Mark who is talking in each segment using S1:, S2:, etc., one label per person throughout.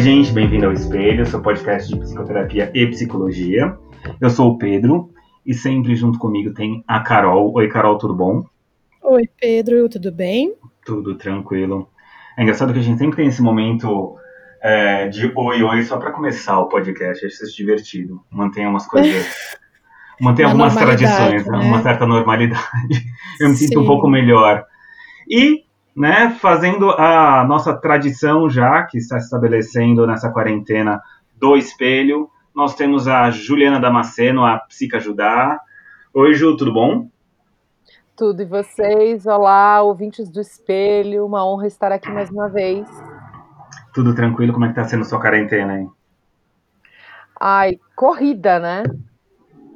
S1: Oi, gente, bem-vindo ao Espelho, seu podcast de psicoterapia e psicologia. Eu sou o Pedro e sempre junto comigo tem a Carol. Oi, Carol, tudo bom?
S2: Oi, Pedro, tudo bem?
S1: Tudo tranquilo. É engraçado que a gente sempre tem esse momento é, de oi, oi, só para começar o podcast, acho isso divertido. Mantenha umas coisas. mantenha algumas tradições, né? uma certa normalidade. Eu me sinto Sim. um pouco melhor. E né, fazendo a nossa tradição já, que está se estabelecendo nessa quarentena do espelho, nós temos a Juliana Damasceno, a Psica Ajudar. Oi, Ju, tudo bom?
S3: Tudo, e vocês? Olá, ouvintes do espelho, uma honra estar aqui mais uma vez.
S1: Tudo tranquilo? Como é que tá sendo sua quarentena aí?
S3: Ai, corrida, né?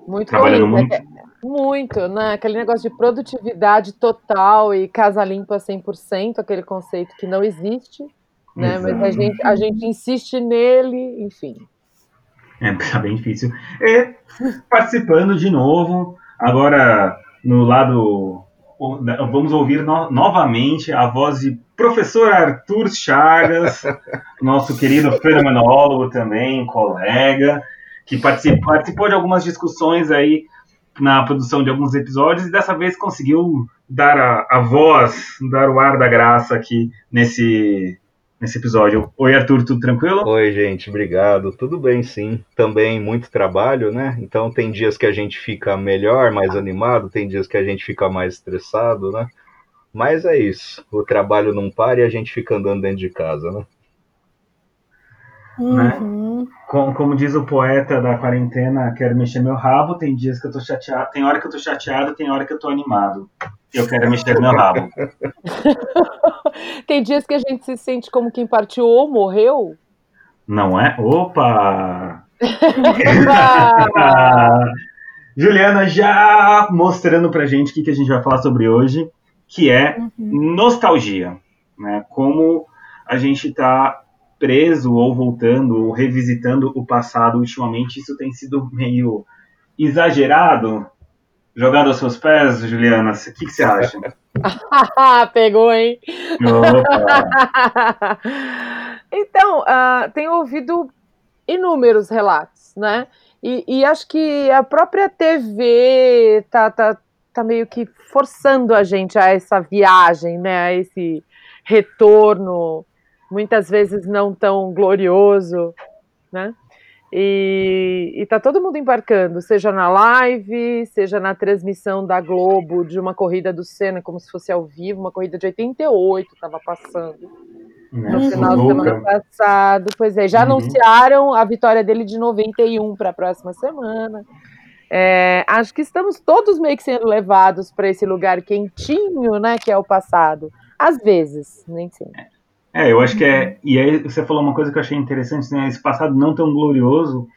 S3: Muito
S1: Trabalhando corrida. muito?
S3: Muito, né? Aquele negócio de produtividade total e casa limpa 100%, aquele conceito que não existe, né? Mas a gente, a gente insiste nele, enfim.
S1: É, tá bem difícil. E participando de novo, agora no lado. Vamos ouvir no, novamente a voz de professor Arthur Chagas, nosso querido fenomenólogo também, colega, que participou, participou de algumas discussões aí na produção de alguns episódios e dessa vez conseguiu dar a, a voz, dar o ar da graça aqui nesse, nesse episódio. Oi, Arthur, tudo tranquilo?
S4: Oi, gente, obrigado. Tudo bem, sim. Também muito trabalho, né? Então tem dias que a gente fica melhor, mais animado, tem dias que a gente fica mais estressado, né? Mas é isso. O trabalho não para e a gente fica andando dentro de casa, né?
S1: Né? Uhum. Né? Como, como, diz o poeta da quarentena, quero mexer meu rabo, tem dias que eu tô chateado, tem hora que eu tô chateado, tem hora que eu tô animado. Eu quero mexer meu rabo.
S3: tem dias que a gente se sente como quem partiu ou morreu.
S1: Não é? Opa! Juliana já mostrando pra gente o que, que a gente vai falar sobre hoje, que é uhum. nostalgia. Né? Como a gente tá preso ou voltando ou revisitando o passado ultimamente, isso tem sido meio exagerado. Jogado aos seus pés, Juliana, o que, que você acha?
S3: Pegou, hein? então, uh, tenho ouvido inúmeros relatos, né? E, e, acho que a própria TV tá, tá, tá meio que forçando a gente a essa viagem, né? A esse retorno muitas vezes não tão glorioso, né? E, está todo mundo embarcando, seja na live, seja na transmissão da Globo de uma corrida do Senna, como se fosse ao vivo, uma corrida de 88 estava passando no uhum. final da semana passado. Pois é, já uhum. anunciaram a vitória dele de 91 para a próxima semana. É, acho que estamos todos meio que sendo levados para esse lugar quentinho, né, que é o passado. Às vezes, nem sempre.
S1: É, eu acho que é. Uhum. E aí você falou uma coisa que eu achei interessante, né? Esse passado não tão glorioso,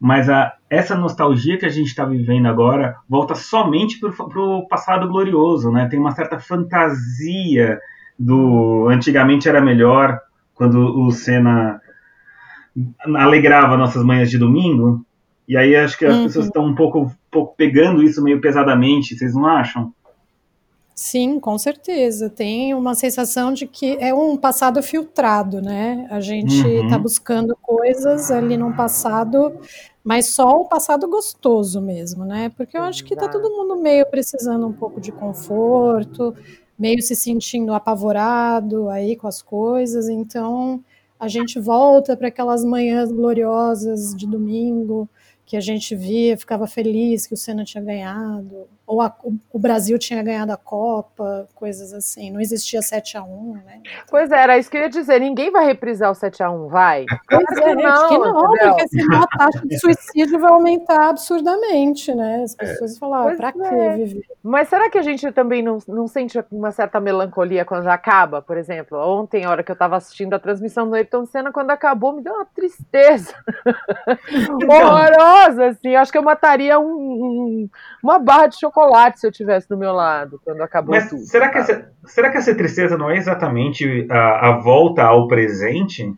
S1: mas a, essa nostalgia que a gente está vivendo agora volta somente para o passado glorioso, né? Tem uma certa fantasia do. Antigamente era melhor, quando o Senna alegrava nossas manhãs de domingo. E aí acho que as uhum. pessoas estão um pouco, um pouco pegando isso meio pesadamente, vocês não acham?
S2: Sim, com certeza. Tem uma sensação de que é um passado filtrado, né? A gente está uhum. buscando coisas ali num passado, mas só um passado gostoso mesmo, né? Porque eu acho que está todo mundo meio precisando um pouco de conforto, meio se sentindo apavorado aí com as coisas, então a gente volta para aquelas manhãs gloriosas de domingo que a gente via, ficava feliz que o Senna tinha ganhado, ou a, o, Brasil tinha ganhado a Copa, coisas assim. Não existia 7 a 1 né?
S3: Pois é, era isso que eu ia dizer. Ninguém vai reprisar o 7 a 1 vai?
S2: Pois é, não, que não, porque senão a taxa de suicídio vai aumentar absurdamente, né? As pessoas é. falam, ah, pra é. que viver?
S3: Mas será que a gente também não, não sente uma certa melancolia quando já acaba? Por exemplo, ontem, a hora que eu estava assistindo a transmissão do Ayrton Senna, quando acabou, me deu uma tristeza horrorosa, assim. Acho que eu mataria um, um, uma barra de chocolate chocolate se eu tivesse do meu lado quando acabou
S1: Mas
S3: tudo.
S1: Será que, essa, será que essa tristeza não é exatamente a, a volta ao presente?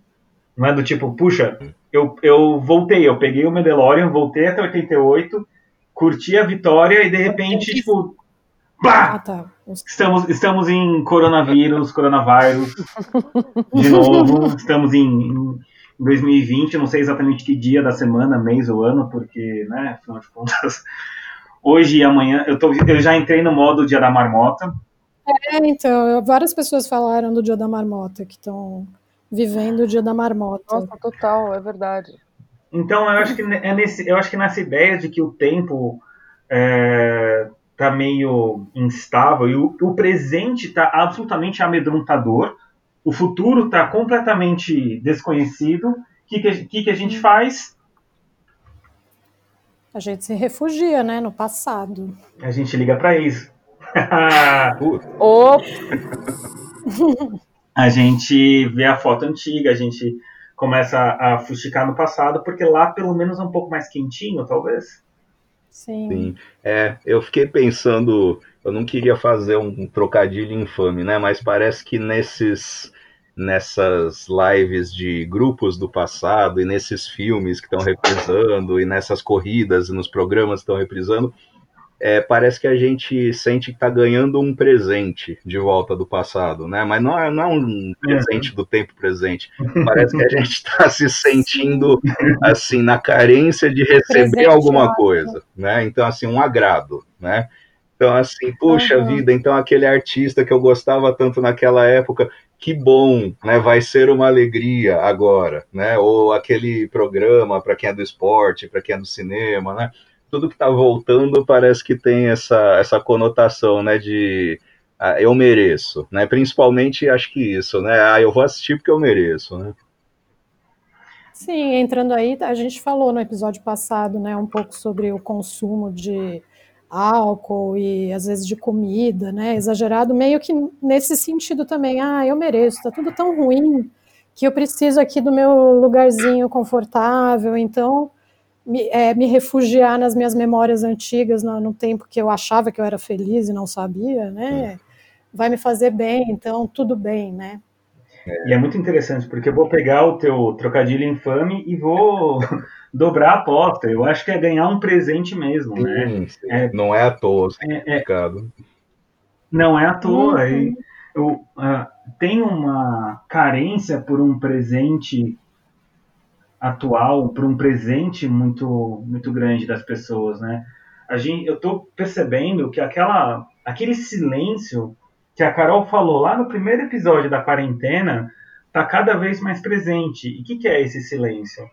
S1: Não é do tipo, puxa, eu, eu voltei, eu peguei o Mandalorian, voltei até 88, curti a vitória e de repente, tipo, pá! Ah, tá. Estamos, estamos em coronavírus, coronavírus, de novo, estamos em, em em 2020, não sei exatamente que dia da semana, mês ou ano, porque, né, afinal de contas, hoje e amanhã, eu, tô, eu já entrei no modo dia da marmota.
S2: É, então, várias pessoas falaram do dia da marmota, que estão vivendo o dia da marmota.
S3: Nossa, total, é verdade.
S1: Então, eu acho que, é nesse, eu acho que nessa ideia de que o tempo é, tá meio instável e o, o presente tá absolutamente amedrontador, o futuro tá completamente desconhecido, o que, que, que, a gente faz?
S2: A gente se refugia, né, no passado.
S1: A gente liga para isso. a gente vê a foto antiga, a gente começa a fuxicar no passado, porque lá pelo menos é um pouco mais quentinho, talvez.
S2: Sim.
S4: Sim. É, eu fiquei pensando, eu não queria fazer um trocadilho infame, né? Mas parece que nesses nessas lives de grupos do passado e nesses filmes que estão reprisando e nessas corridas e nos programas que estão reprisando, é, parece que a gente sente que está ganhando um presente de volta do passado, né? Mas não é, não é um presente uhum. do tempo presente. Parece que a gente está se sentindo assim na carência de receber presente alguma coisa, né? Então assim um agrado, né? Então assim, puxa uhum. vida, então aquele artista que eu gostava tanto naquela época, que bom, né? Vai ser uma alegria agora, né? Ou aquele programa para quem é do esporte, para quem é do cinema, né? tudo que está voltando parece que tem essa, essa conotação, né, de ah, eu mereço, né, principalmente acho que isso, né, ah, eu vou assistir porque eu mereço, né.
S2: Sim, entrando aí, a gente falou no episódio passado, né, um pouco sobre o consumo de álcool e às vezes de comida, né, exagerado, meio que nesse sentido também, ah, eu mereço, tá tudo tão ruim que eu preciso aqui do meu lugarzinho confortável, então me, é, me refugiar nas minhas memórias antigas, no, no, tempo que eu achava que eu era feliz e não sabia, né? Vai me fazer bem, então tudo bem, né?
S1: É. E é muito interessante, porque eu vou pegar o teu trocadilho infame e vou dobrar a aposta. Eu acho que é ganhar um presente mesmo, né? sim,
S4: né? Sim. É, não é à toa,
S1: é, é, Não é à toa. Uhum. Eu, uh, tem uma carência por um presente atual para um presente muito muito grande das pessoas, né? A gente, eu estou percebendo que aquela aquele silêncio que a Carol falou lá no primeiro episódio da quarentena está cada vez mais presente. E o que, que, é esse silêncio?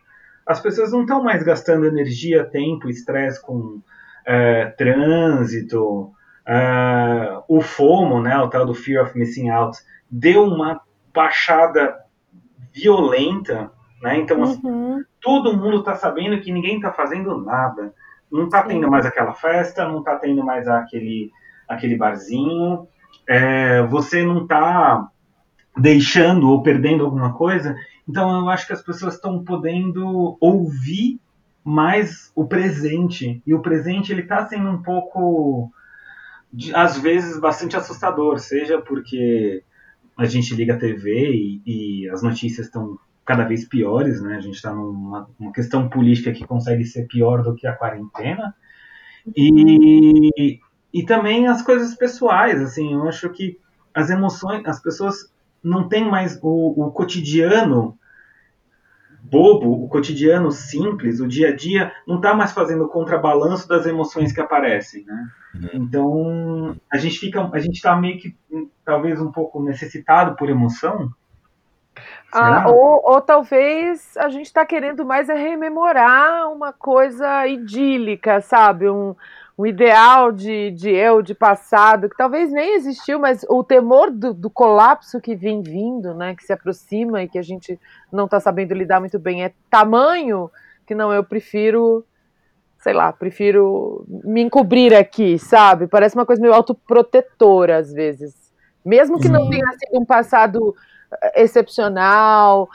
S1: As pessoas não estão mais gastando energia, tempo, estresse com é, trânsito, é, o FOMO, né, o tal do Fear of Missing Out, deu uma baixada violenta né? Então, assim, uhum. todo mundo está sabendo que ninguém está fazendo nada. Não está tendo mais aquela festa, não está tendo mais aquele, aquele barzinho. É, você não está deixando ou perdendo alguma coisa. Então, eu acho que as pessoas estão podendo ouvir mais o presente. E o presente ele está sendo um pouco, às vezes, bastante assustador. Seja porque a gente liga a TV e, e as notícias estão cada vez piores, né? A gente está numa questão política que consegue ser pior do que a quarentena. E, e também as coisas pessoais, assim, eu acho que as emoções, as pessoas não têm mais o, o cotidiano bobo, o cotidiano simples, o dia a dia, não está mais fazendo o contrabalanço das emoções que aparecem, né? Uhum. Então a gente fica, a gente está meio que talvez um pouco necessitado por emoção
S3: ah, ou, ou, talvez a gente está querendo mais é rememorar uma coisa idílica, sabe? Um, um ideal de, de eu, de passado, que talvez nem existiu, mas o temor do, do colapso que vem vindo, né? Que se aproxima e que a gente não está sabendo lidar muito bem, é tamanho que não, eu prefiro, sei lá, prefiro me encobrir aqui, sabe? Parece uma coisa meio autoprotetora às vezes. Mesmo que não tenha sido um passado excepcional.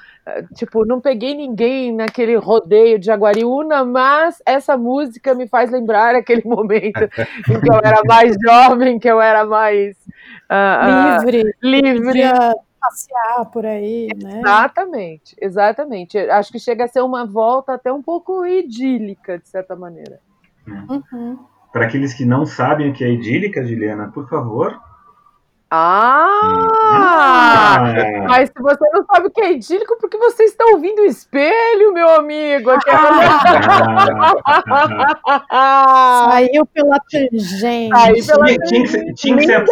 S3: Tipo, não peguei ninguém naquele rodeio de Jaguariúna, mas essa música me faz lembrar aquele momento em que eu era mais jovem, que eu era mais
S2: uh, livre,
S3: livre.
S2: passear por aí,
S3: né? Exatamente, exatamente. Acho que chega a ser uma volta até um pouco idílica, de certa maneira.
S2: Uhum.
S1: Para aqueles que não sabem o que é idílica, Juliana, por favor,
S3: Ah! ah! Mas se você não sabe o que é idílico, porque você está ouvindo o espelho, meu amigo.
S2: Ah! Saiu pela tangente. Saiu
S1: pela tinha, tinha, que ser, tinha, que ser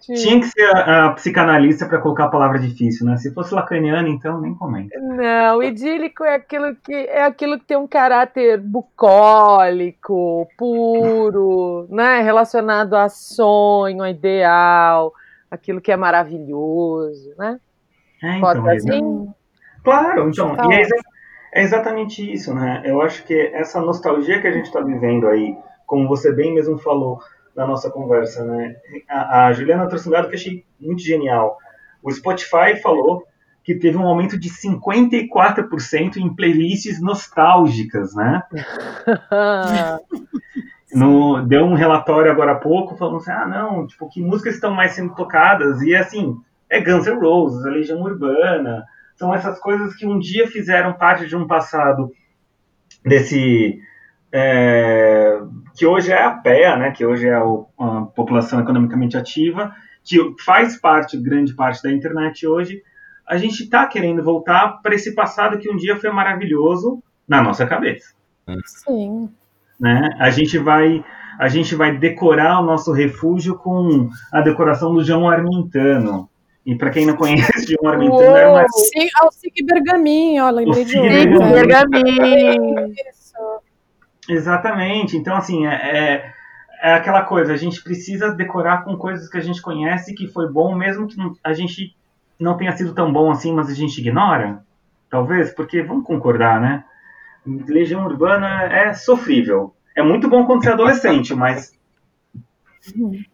S1: tinha que ser a, a psicanalista para colocar a palavra difícil, né? Se fosse lacaniana, então nem comenta.
S3: Não, idílico é aquilo que é aquilo que tem um caráter bucólico, puro, né? Relacionado a sonho, a ideal, aquilo que é maravilhoso, né?
S1: É, então, Pode assim? Claro, então, e é, é exatamente isso, né? Eu acho que essa nostalgia que a gente está vivendo aí, como você bem mesmo falou, na nossa conversa, né? A, a Juliana trouxe um dado que achei muito genial. O Spotify falou que teve um aumento de 54% em playlists nostálgicas, né? no, deu um relatório agora há pouco falando assim, ah, não, tipo, que músicas estão mais sendo tocadas? E assim, é Guns N' Roses, a Legião Urbana, são essas coisas que um dia fizeram parte de um passado desse é, que hoje é a PEA, né, que hoje é a, a, população economicamente ativa, que faz parte, grande parte da internet hoje, a gente está querendo voltar para esse passado que um dia foi maravilhoso na nossa cabeça.
S2: Sim.
S1: Né? A gente vai a gente vai decorar o nosso refúgio com a decoração do João Armentano. E para quem não conhece, João Armentano
S2: é uma... Sim, ao Sig Bergamin, ó, lembrei de
S3: Sig Bergamin.
S1: Exatamente. Então, assim, é, é, é, aquela coisa, a gente precisa decorar com coisas que a gente conhece que foi bom, mesmo que a gente não tenha sido tão bom assim, mas a gente ignora. Talvez, porque vamos concordar, né? Legião Urbana é sofrível. É muito bom quando você é adolescente, mas.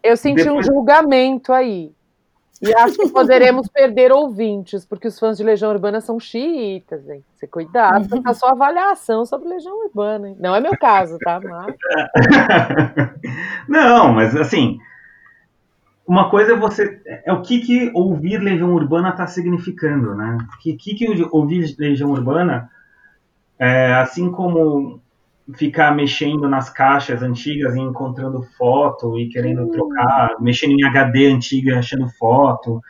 S3: Eu senti depois... um julgamento aí. E acho que poderemos perder ouvintes, porque os fãs de Legião Urbana são xiitas, hein? Você cuidado com a sua avaliação sobre Legião Urbana. Hein? Não é meu caso, tá? Mas...
S1: Não, mas assim, uma coisa é você. É o que, que ouvir Legião Urbana está significando, né? O que, que, que ouvir Legião Urbana, é, assim como ficar mexendo nas caixas antigas e encontrando foto e querendo uhum. trocar, mexendo em HD antiga achando foto.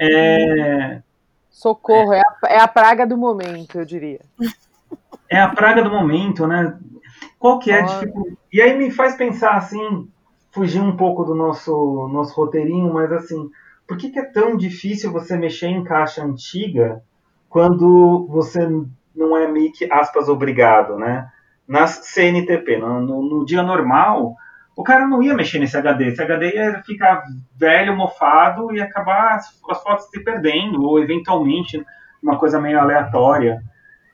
S1: É...
S3: Socorro, é. É, a, é a praga do momento, eu diria.
S1: É a praga do momento, né? Qual que é a dificuldade? E aí me faz pensar assim, fugir um pouco do nosso, nosso roteirinho, mas assim, por que, que é tão difícil você mexer em caixa antiga quando você não é meio que, aspas, obrigado, né? Nas CNTP. No, no, no, dia normal, o cara não ia mexer nesse HD. Esse HD ia ficar velho, mofado e acabar as, as fotos se perdendo, ou eventualmente uma coisa meio aleatória.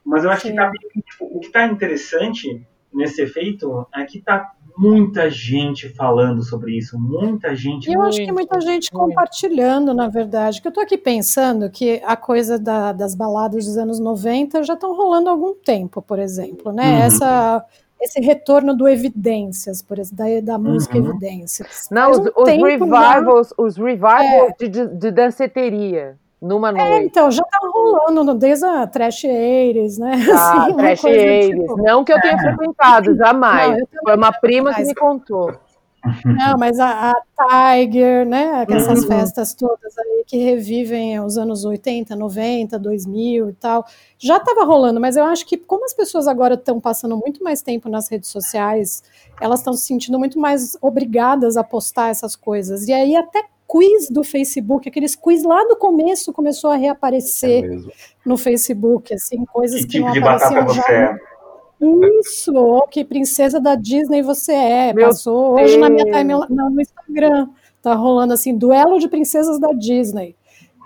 S1: Mas eu acho Sim. que, tá, tipo, o que está interessante nesse efeito é que tá muita gente falando sobre isso, muita gente.
S2: E eu acho que muita gente muito. compartilhando, na verdade. Que eu tô aqui pensando que a coisa da, das baladas dos anos 90 já estão rolando há algum tempo, por exemplo, né? Uhum. Essa esse retorno do Evidências, por exemplo, da, da música uhum. Evidências.
S3: Não, um os, os, revivals, já... os revivals é. de, de danceteria numa é, noite. É,
S2: então, já tá rolando desde a Trash Aires, né?
S3: Ah, assim, Trash Aires. Tipo... Não que eu tenha é. frequentado, jamais. Não, Foi uma prima que me contou.
S2: Não, mas a, a Tiger, né? Essas uhum. festas todas aí que revivem os anos 80, 90, 2000 e tal, já estava rolando, mas eu acho que como as pessoas agora estão passando muito mais tempo nas redes sociais, elas estão se sentindo muito mais obrigadas a postar essas coisas. E aí até quiz do Facebook, aqueles quiz lá do começo começou a reaparecer é no Facebook, assim, coisas que, que tipo não apareciam já. É? Isso, que princesa da Disney você é. Meu Passou Deus. hoje na minha timeline no Instagram. Tá rolando assim, duelo de princesas da Disney.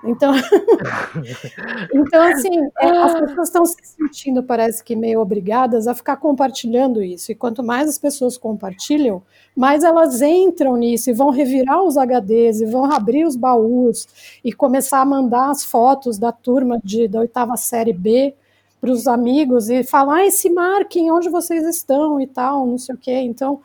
S2: Então, então assim, é, as pessoas estão se sentindo, parece que meio obrigadas a ficar compartilhando isso. E quanto mais as pessoas compartilham, mais elas entram nisso e vão revirar os HDs e vão abrir os baús e começar a mandar as fotos da turma de, da oitava série B para os amigos e falar, ah, se marquem onde vocês estão e tal, não sei o quê. Então,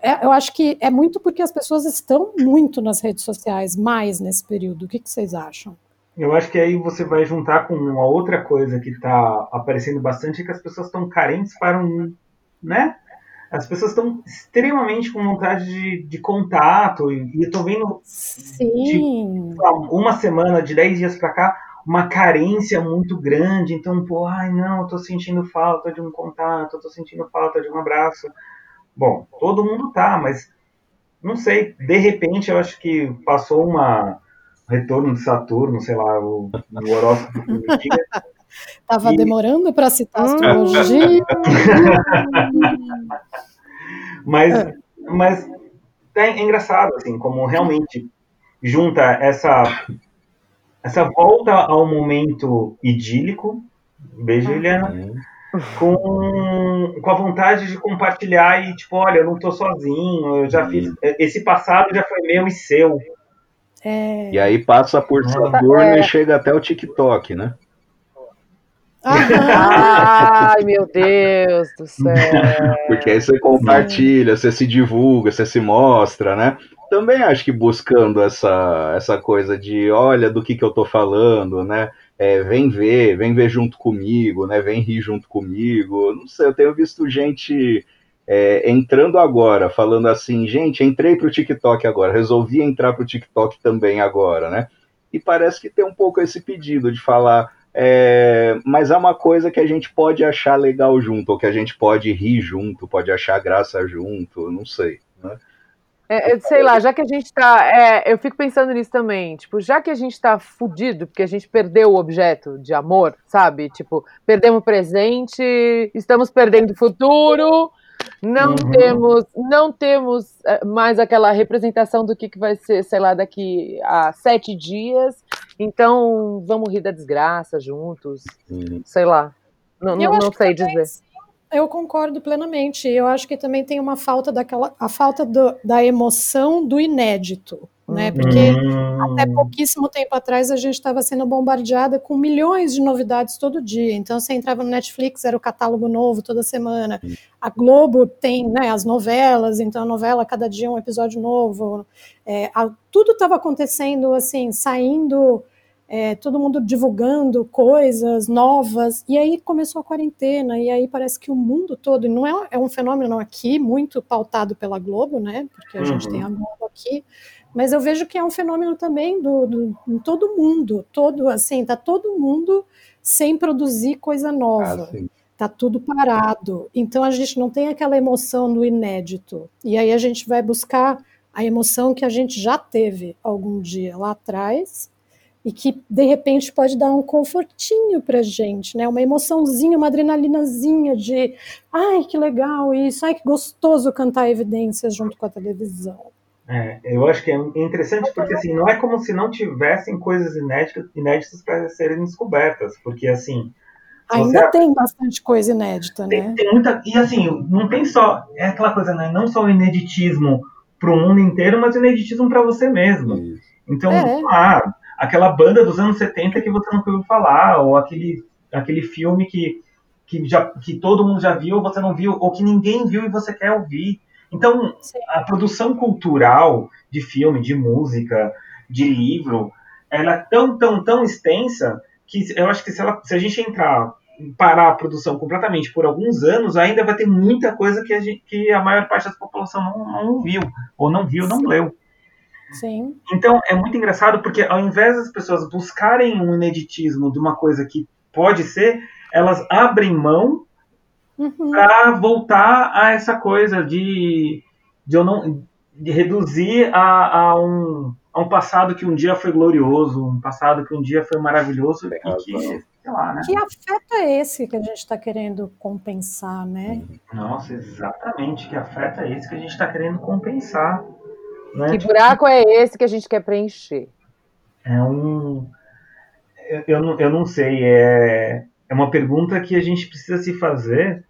S2: é, eu acho que é muito porque as pessoas estão muito nas redes sociais, mais nesse período. O que, que vocês acham?
S1: Eu acho que aí você vai juntar com uma outra coisa que está aparecendo bastante, é que as pessoas estão carentes para um, né? as pessoas estão extremamente com vontade de, de contato, e, e eu tô vendo
S2: Sim.
S1: De, uma semana, de 10 dias para cá, uma carência muito grande. Então, pô, ai não, eu tô sentindo falta de um contato, eu tô sentindo falta de um abraço. Bom, todo mundo tá, mas não sei, de repente eu acho que passou uma retorno de Saturno, sei lá, o, o horóscopo que
S2: Tava e... demorando para citar astrologia.
S1: mas, é. mas é engraçado, assim, como realmente junta essa, essa volta ao momento idílico, beijo, Eliana, uhum. Com, com a vontade de compartilhar e, tipo, olha, eu não tô sozinho, eu já fiz, esse passado já foi meu e seu.
S4: É... E aí passa por Saturno é... e chega até o TikTok, né?
S3: Ai, meu Deus do céu.
S4: Porque aí você compartilha, você se divulga, você se mostra, né? Também acho que buscando essa, essa coisa de olha do que, que eu tô falando, né? É, vem ver, vem ver junto comigo, né? Vem rir junto comigo. Não sei, eu tenho visto gente é, entrando agora, falando assim, gente, entrei pro TikTok agora, resolvi entrar pro TikTok também agora, né? E parece que tem um pouco esse pedido de falar é, mas é uma coisa que a gente pode achar legal junto, ou que a gente pode rir junto, pode achar graça junto, não sei. Né?
S3: É, é sei lá, já que a gente tá. É, eu fico pensando nisso também. Tipo, já que a gente tá fudido, porque a gente perdeu o objeto de amor, sabe? Tipo, perdemos o presente, estamos perdendo o futuro, não uhum. temos, não temos é, mais aquela representação do que, que vai ser, sei lá, daqui a sete dias. Então, vamos rir da desgraça juntos. Uhum. Sei lá. Não, não, não sei dizer.
S2: Eu concordo plenamente. Eu acho que também tem uma falta daquela a falta do, da emoção do inédito, né? Uhum. Porque hum. até pouquíssimo tempo atrás a gente estava sendo bombardeada com milhões de novidades todo dia. Então você entrava no Netflix, era o catálogo novo toda semana. A Globo tem né, as novelas, então a novela cada dia um episódio novo. É, a, tudo estava acontecendo assim, saindo é, todo mundo divulgando coisas novas, e aí começou a quarentena, e aí parece que o mundo todo, não é, é um fenômeno aqui muito pautado pela Globo, né, porque a uhum. gente tem a Globo aqui, mas eu vejo que é um fenômeno também do, do em todo mundo, todo assim, tá todo mundo sem produzir coisa nova. Ah, tá tudo parado. Então a gente não tem aquela emoção do inédito. E aí a gente vai buscar a emoção que a gente já teve algum dia lá atrás e que de repente pode dar um confortinho para gente, né? Uma emoçãozinha, uma adrenalinazinha de, ai que legal isso, ai que gostoso cantar evidências junto com a televisão.
S1: É, eu acho que é interessante porque assim não é como se não tivessem coisas inéditas, inéditas para serem descobertas, porque assim
S2: ainda você... tem bastante coisa inédita,
S1: tem,
S2: né?
S1: Tem muita e assim não tem só é aquela coisa, né? Não só o ineditismo para o mundo inteiro, mas o ineditismo para você mesmo. Então, é. ah, aquela banda dos anos 70 que você nunca ouviu falar, ou aquele, aquele filme que, que, já, que todo mundo já viu, você não viu, ou que ninguém viu e você quer ouvir. Então, Sim. a produção cultural de filme, de música, de livro, ela é tão, tão, tão extensa que eu acho que se, ela, se a gente entrar parar a produção completamente por alguns anos, ainda vai ter muita coisa que a, gente, que a maior parte da população não, não viu, ou não viu, não leu.
S2: Sim.
S1: Então é muito engraçado porque ao invés das pessoas buscarem um ineditismo de uma coisa que pode ser, elas abrem mão uhum. para voltar a essa coisa de, de eu não de reduzir a, a, um, a um passado que um dia foi glorioso, um passado que um dia foi maravilhoso e que, sei lá, né?
S2: Que afeto é esse que a gente está querendo compensar, né?
S1: Nossa, exatamente, que afeto é esse que a gente está querendo compensar.
S3: Né? Que buraco é esse que a gente quer preencher?
S1: É um. Eu, eu, não, eu não sei, é, é uma pergunta que a gente precisa se fazer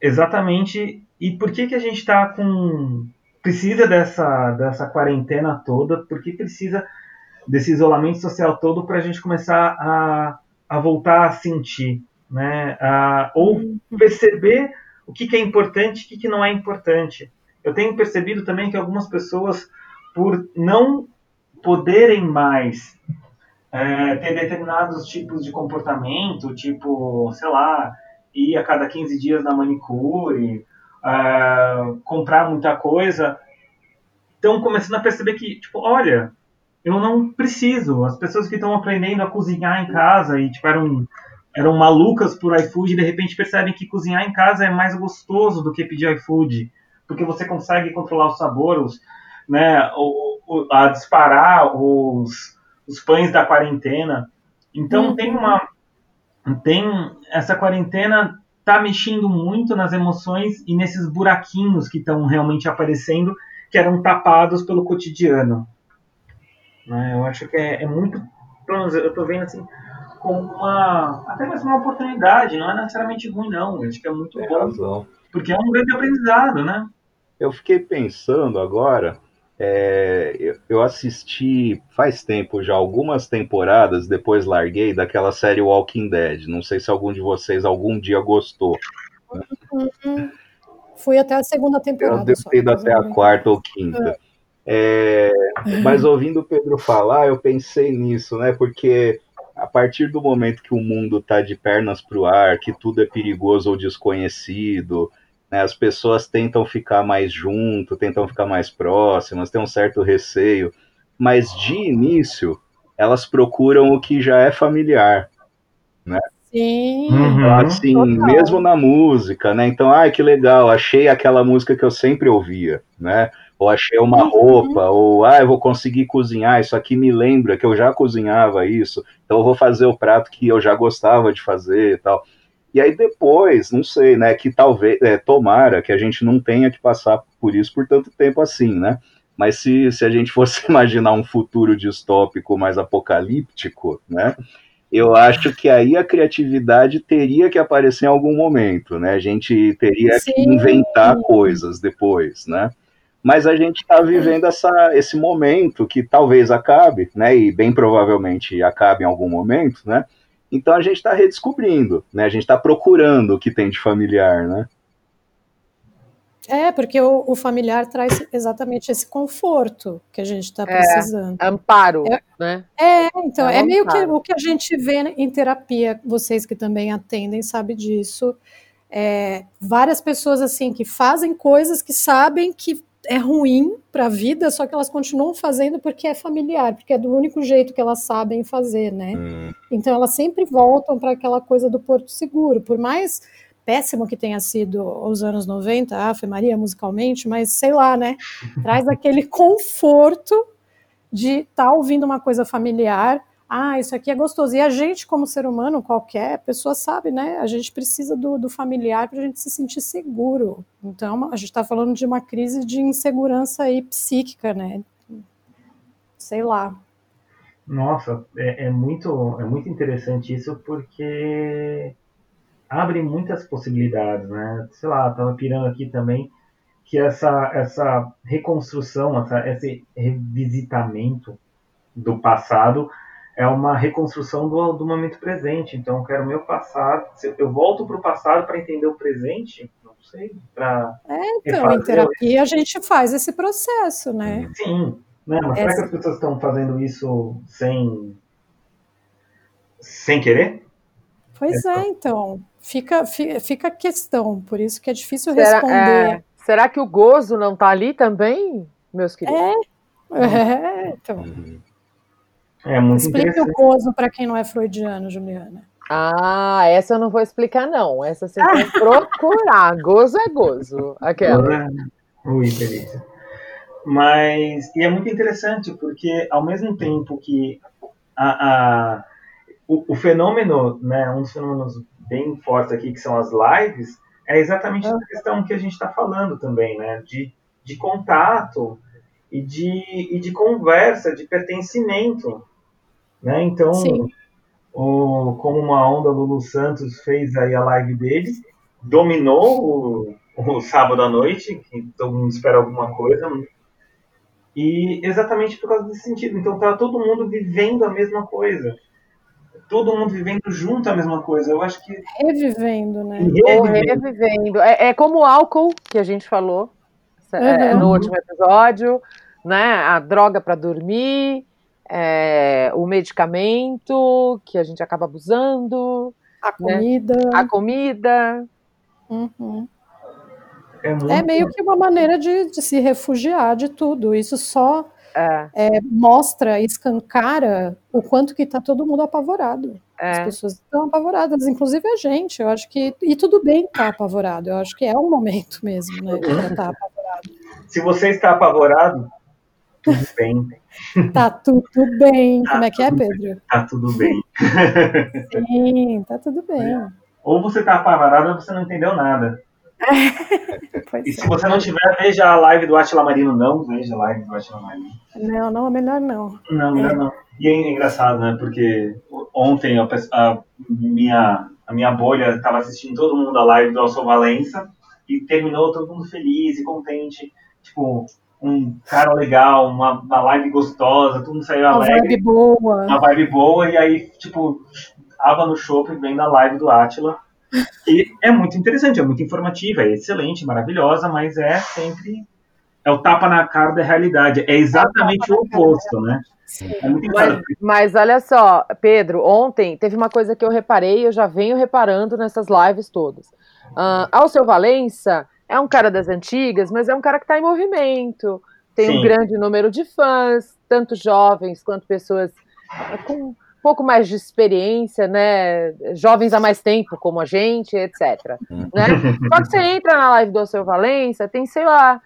S1: exatamente. E por que, que a gente está com. Precisa dessa, dessa quarentena toda? Por que precisa desse isolamento social todo para a gente começar a, a voltar a sentir? Né? A, ou uhum. perceber o que, que é importante e o que, que não é importante eu tenho percebido também que algumas pessoas, por não poderem mais é, ter determinados tipos de comportamento, tipo, sei lá, ir a cada 15 dias na manicure, uh, comprar muita coisa, estão começando a perceber que, tipo, olha, eu não preciso. As pessoas que estão aprendendo a cozinhar em casa e tipo, eram, eram malucas por iFood, de repente percebem que cozinhar em casa é mais gostoso do que pedir iFood, porque você consegue controlar o sabor, os, né, o, o, a disparar os, os pães da quarentena. Então uhum. tem uma tem essa quarentena tá mexendo muito nas emoções e nesses buraquinhos que estão realmente aparecendo que eram tapados pelo cotidiano. Né? Eu acho que é, é muito. Eu estou vendo assim como uma até mesmo uma oportunidade, não é necessariamente ruim não, eu acho que é muito Tem bom, razão. Porque é um grande aprendizado, né?
S4: Eu fiquei pensando agora, é, eu assisti faz tempo já algumas temporadas, depois larguei daquela série Walking Dead. Não sei se algum de vocês algum dia gostou.
S2: Uhum. Fui até a segunda temporada.
S4: Eu devo ter ido até a quarta ou quinta. É, mas ouvindo o Pedro falar, eu pensei nisso, né? Porque a partir do momento que o mundo está de pernas para o ar, que tudo é perigoso ou desconhecido, né, as pessoas tentam ficar mais junto, tentam ficar mais próximas, têm um certo receio, mas de início elas procuram o que já é familiar, né?
S2: Sim.
S4: Uhum. Assim, Total. mesmo na música, né? Então, ai, que legal, achei aquela música que eu sempre ouvia, né? Ou achei uma uhum. roupa, ou ah, eu vou conseguir cozinhar, isso aqui me lembra que eu já cozinhava isso, então eu vou fazer o prato que eu já gostava de fazer e tal. E aí depois, não sei, né, que talvez, é, tomara que a gente não tenha que passar por isso por tanto tempo assim, né? Mas se, se a gente fosse imaginar um futuro distópico mais apocalíptico, né? eu acho que aí a criatividade teria que aparecer em algum momento, né? A gente teria Sim. que inventar coisas depois, né? Mas a gente está vivendo essa, esse momento que talvez acabe, né? E bem provavelmente acabe em algum momento, né? Então a gente está redescobrindo, né? A gente está procurando o que tem de familiar, né?
S2: É, porque o, o, familiar traz exatamente esse conforto que a gente está é, precisando.
S3: É, amparo, é, né?
S2: É, então, é, é meio que o que a gente vê em terapia, vocês que também atendem sabem disso. É, várias pessoas assim que fazem coisas que sabem que é ruim para a vida, só que elas continuam fazendo porque é familiar, porque é do único jeito que elas sabem fazer, né? Hum. Então elas sempre voltam para aquela coisa do porto seguro, por mais péssimo que tenha sido os anos 90, Ave Maria, musicalmente, mas sei lá, né? Traz aquele conforto de estar tá ouvindo uma coisa familiar. Ah, isso aqui é gostoso. E a gente, como ser humano, qualquer pessoa sabe, né? A gente precisa do, do familiar para a gente se sentir seguro. Então, a gente está falando de uma crise de insegurança aí psíquica, né? Sei lá.
S1: Nossa, é, é muito, é muito interessante isso, porque abre muitas possibilidades, né? Sei lá, estava pirando aqui também que essa, essa reconstrução, essa, esse revisitamento do passado é uma reconstrução do, do momento presente. Então, eu quero o meu passado. Eu volto para o passado para entender o presente. Não sei. Para.
S2: É, então, em terapia a gente faz esse processo, né?
S1: Sim. Né? Mas Essa... será que as pessoas estão fazendo isso sem. sem querer?
S2: Pois é, então. Fica, fica a questão, por isso que é difícil será, responder.
S3: É, será que o gozo não está ali também, meus queridos?
S2: É, é então.
S1: É muito
S2: Explique o gozo para quem não é freudiano, Juliana.
S3: Ah, essa eu não vou explicar, não. Essa você vai procurar. Gozo é gozo. Aquela.
S1: Ui, delícia. Mas, e é muito interessante, porque ao mesmo tempo que a, a o, o, fenômeno, né, um dos fenômenos bem fortes aqui, que são as lives, é exatamente essa questão que a gente está falando também, né? De, de contato e de, e de conversa, de pertencimento. Né? Então, o, como uma onda, Lulu Santos fez aí a live dele, dominou o, o sábado à noite, que todo mundo espera alguma coisa, e exatamente por causa desse sentido. Então, tá todo mundo vivendo a mesma coisa todo mundo vivendo junto a mesma coisa. Eu acho que.
S2: Revivendo, né?
S3: Revivendo. revivendo. É, é como o álcool que a gente falou é, uhum. no último episódio, né? A droga para dormir, é, o medicamento que a gente acaba abusando.
S2: A comida.
S3: Né? A comida.
S2: Uhum. É, muito... é meio que uma maneira de, de, se refugiar de tudo. Isso só é. É, mostra, escancara o quanto que está todo mundo apavorado. É. As pessoas estão apavoradas, inclusive a gente. Eu acho que. E tudo bem estar tá apavorado. Eu acho que é um momento mesmo, né? Estar tá apavorado.
S1: Se você está apavorado, tudo bem.
S2: Tá tudo bem. Tá Como é que é, Pedro?
S1: Bem. Tá tudo bem.
S2: Sim, tá tudo bem.
S1: Ou você tá apavorado ou você não entendeu nada. e é. se você não tiver, veja a live do Atila Marino. Não veja a live do Atila Marino.
S2: Não, não, melhor não.
S1: Não, melhor é. não. E é engraçado, né? Porque ontem a, a minha, a minha bolha estava assistindo todo mundo a live do Alson Valença e terminou todo mundo feliz e contente. Tipo, um cara legal, uma, uma live gostosa, todo mundo saiu alegre. Uma
S2: vibe boa.
S1: Uma vibe boa, e aí, tipo, tava no shopping vendo a live do Atila. E é muito interessante, é muito informativa, é excelente, maravilhosa, mas é sempre. É o tapa na cara da realidade. É exatamente é o oposto, né?
S3: É mas, mas, olha só, Pedro, ontem teve uma coisa que eu reparei, eu já venho reparando nessas lives todas. Uh, ao seu Valença é um cara das antigas, mas é um cara que está em movimento, tem Sim. um grande número de fãs, tanto jovens quanto pessoas com pouco mais de experiência, né? Jovens há mais tempo, como a gente, etc. Uhum. Né? Só que você entra na live do Seu Valência, tem, sei lá, uh,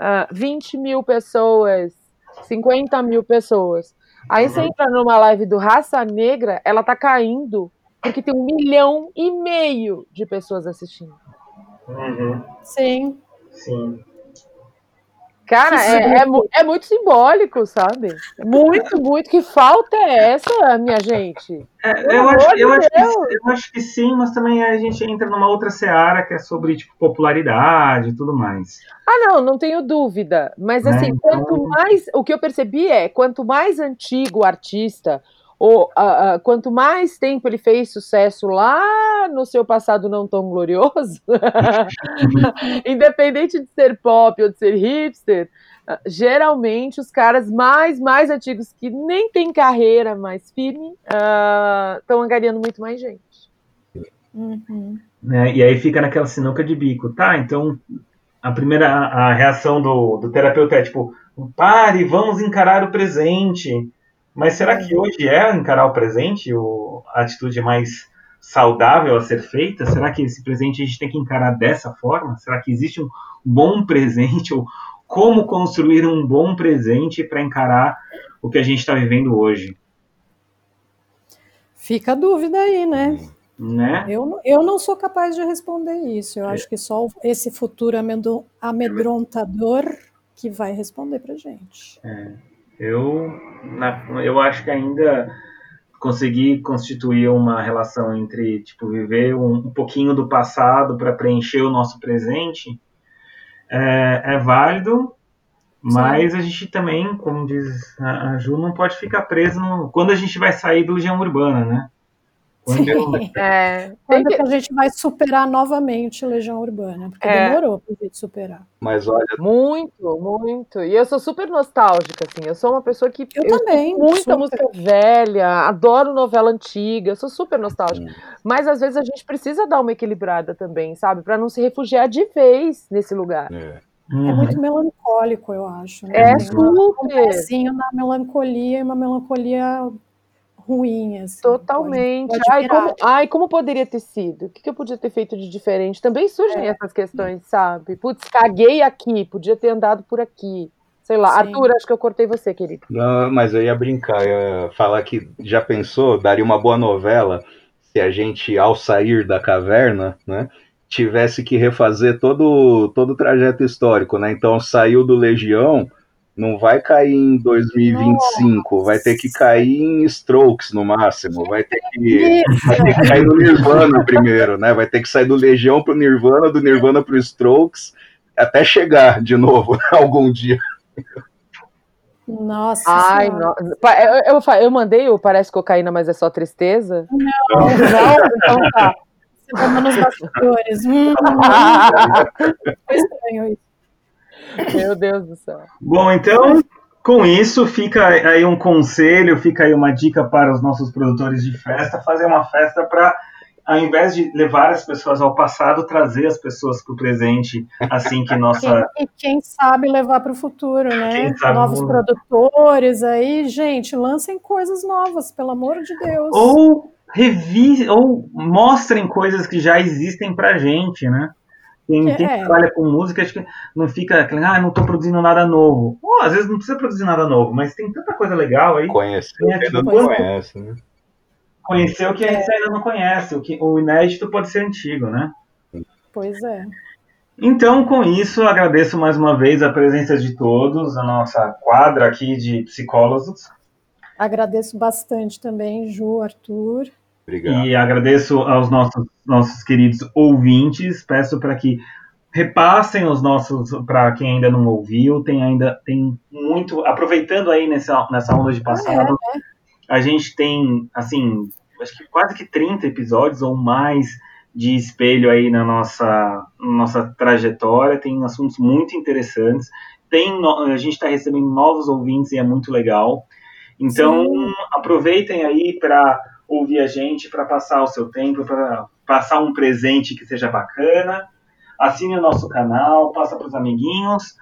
S3: ah, 20 mil pessoas, 50 mil pessoas. Aí você entra numa live do Raça Negra, ela tá caindo, porque tem um milhão e meio de pessoas assistindo.
S1: Uhum.
S2: Sim.
S1: Sim.
S3: Cara, é, é, é, muito simbólico, sabe? Muito, muito. Que falta é essa, minha gente?
S1: É, eu, acho, eu, acho que, eu, acho, que, sim, mas também a gente entra numa outra seara que é sobre tipo, popularidade e tudo mais.
S3: Ah, não, não tenho dúvida. Mas assim, é, então... quanto mais. O que eu percebi é quanto mais antigo o artista, ou uh, uh, quanto mais tempo ele fez sucesso lá no seu passado não tão glorioso, independente de ser pop ou de ser hipster, uh, geralmente os caras mais, mais antigos que nem têm carreira mais firme estão angariando muito mais gente.
S2: Uhum.
S1: Né? E aí fica naquela sinuca de bico, tá? Então a primeira a reação do, do terapeuta é tipo, pare, vamos encarar o presente mas será que hoje é encarar o presente o, a atitude mais saudável a ser feita? Será que esse presente a gente tem que encarar dessa forma? Será que existe um bom presente ou como construir um bom presente para encarar o que a gente está vivendo hoje?
S2: Fica a dúvida aí, né?
S1: Né?
S2: Eu, eu não sou capaz de responder isso. Eu é. acho que só esse futuro amedrontador que vai responder para gente.
S1: É. Eu, na, eu acho que ainda consegui constituir uma relação entre tipo viver um, um pouquinho do passado para preencher o nosso presente é, é válido mas Sim. a gente também como diz a, a Ju não pode ficar preso no, quando a gente vai sair do Legião Urbana né
S2: quando, eu... é, Quando que... a gente vai superar novamente Legião Urbana? Porque é. demorou pra gente superar.
S4: Mas olha.
S3: Muito, muito. E eu sou super nostálgica, assim. Eu sou uma pessoa que.
S2: Eu, eu também.
S3: Muita super. música velha, adoro novela antiga, eu sou super nostálgica. Hum. Mas às vezes a gente precisa dar uma equilibrada também, sabe? Para não se refugiar de vez nesse lugar.
S2: É. Uhum. É muito melancólico, eu acho.
S3: Né? É super.
S2: Um na melancolia e uma melancolia ruim. Assim,
S3: Totalmente. Pode, pode ai, como, ai, como poderia ter sido? O que, que eu podia ter feito de diferente? Também surgem é. essas questões, sabe? Putz, caguei aqui, podia ter andado por aqui. Sei lá, Sim. Arthur, acho que eu cortei você, querido.
S4: Não, mas eu ia brincar, eu ia falar que já pensou, daria uma boa novela se a gente, ao sair da caverna, né, tivesse que refazer todo, todo o trajeto histórico, né? Então saiu do Legião, não vai cair em 2025, Nossa. vai ter que cair em Strokes no máximo, vai ter que, vai ter que cair no Nirvana primeiro, né? Vai ter que sair do Legião pro Nirvana, do Nirvana pro Strokes, até chegar de novo algum dia.
S2: Nossa.
S3: Ai, no... eu, eu, eu, mandei o Parece Cocaína, mas é só tristeza?
S2: Não, não, então tá. Você tá nos bastidores. Hum, Foi estranho isso.
S3: Meu Deus do céu.
S1: Bom, então, com isso, fica aí um conselho, fica aí uma dica para os nossos produtores de festa, fazer uma festa para ao invés de levar as pessoas ao passado, trazer as pessoas para o presente, assim que nossa.
S2: E quem sabe levar para o futuro, né? Novos produtores aí, gente, lancem coisas novas, pelo amor de Deus.
S1: Ou revisem, ou mostrem coisas que já existem pra gente, né? Quem, quem é. trabalha com música, acho que não fica, ah, não estou produzindo nada novo. Às vezes não precisa produzir nada novo, mas tem tanta coisa legal aí.
S4: Conhecer né? tipo, não conhece, né?
S1: Conhecer o que a gente ainda não conhece, o, que, o inédito pode ser antigo, né?
S2: Pois é.
S1: Então, com isso, agradeço mais uma vez a presença de todos, a nossa quadra aqui de psicólogos.
S2: Agradeço bastante também, Ju, Arthur.
S1: Obrigado. E agradeço aos nossos, nossos queridos ouvintes. Peço para que repassem os nossos para quem ainda não ouviu. Tem ainda tem muito aproveitando aí nessa nessa onda de passado. Ah, é, é. A gente tem assim, acho que quase que 30 episódios ou mais de espelho aí na nossa nossa trajetória. Tem assuntos muito interessantes. Tem a gente está recebendo novos ouvintes e é muito legal. Então Sim. aproveitem aí para ouvir a gente, para passar o seu tempo, para passar um presente que seja bacana. Assine o nosso canal, passa para os amiguinhos.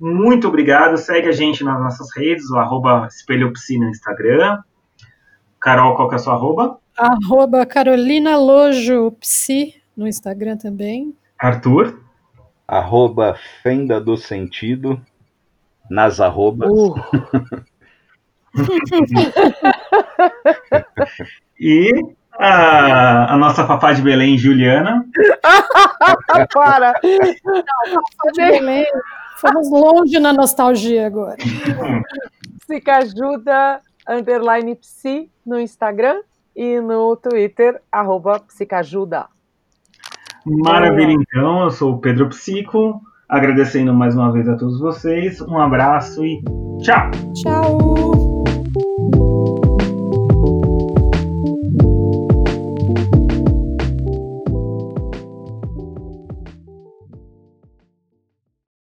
S1: Muito obrigado. Segue a gente nas nossas redes, o arroba espelhopsi no Instagram. Carol, qual que é a sua arroba?
S2: Arroba Carolina Lojo Psi no Instagram também.
S1: Arthur?
S4: Arroba Fenda do Sentido nas arrobas. Uh.
S1: E a, a nossa Fafá de Belém, Juliana.
S3: Para!
S2: Não, Fafá de Belém. Fomos longe na nostalgia agora.
S3: Psicajuda, underline psi, no Instagram e no Twitter, arroba psicajuda.
S1: Maravilha, então. Eu sou o Pedro Psico. Agradecendo mais uma vez a todos vocês. Um abraço e tchau!
S2: Tchau!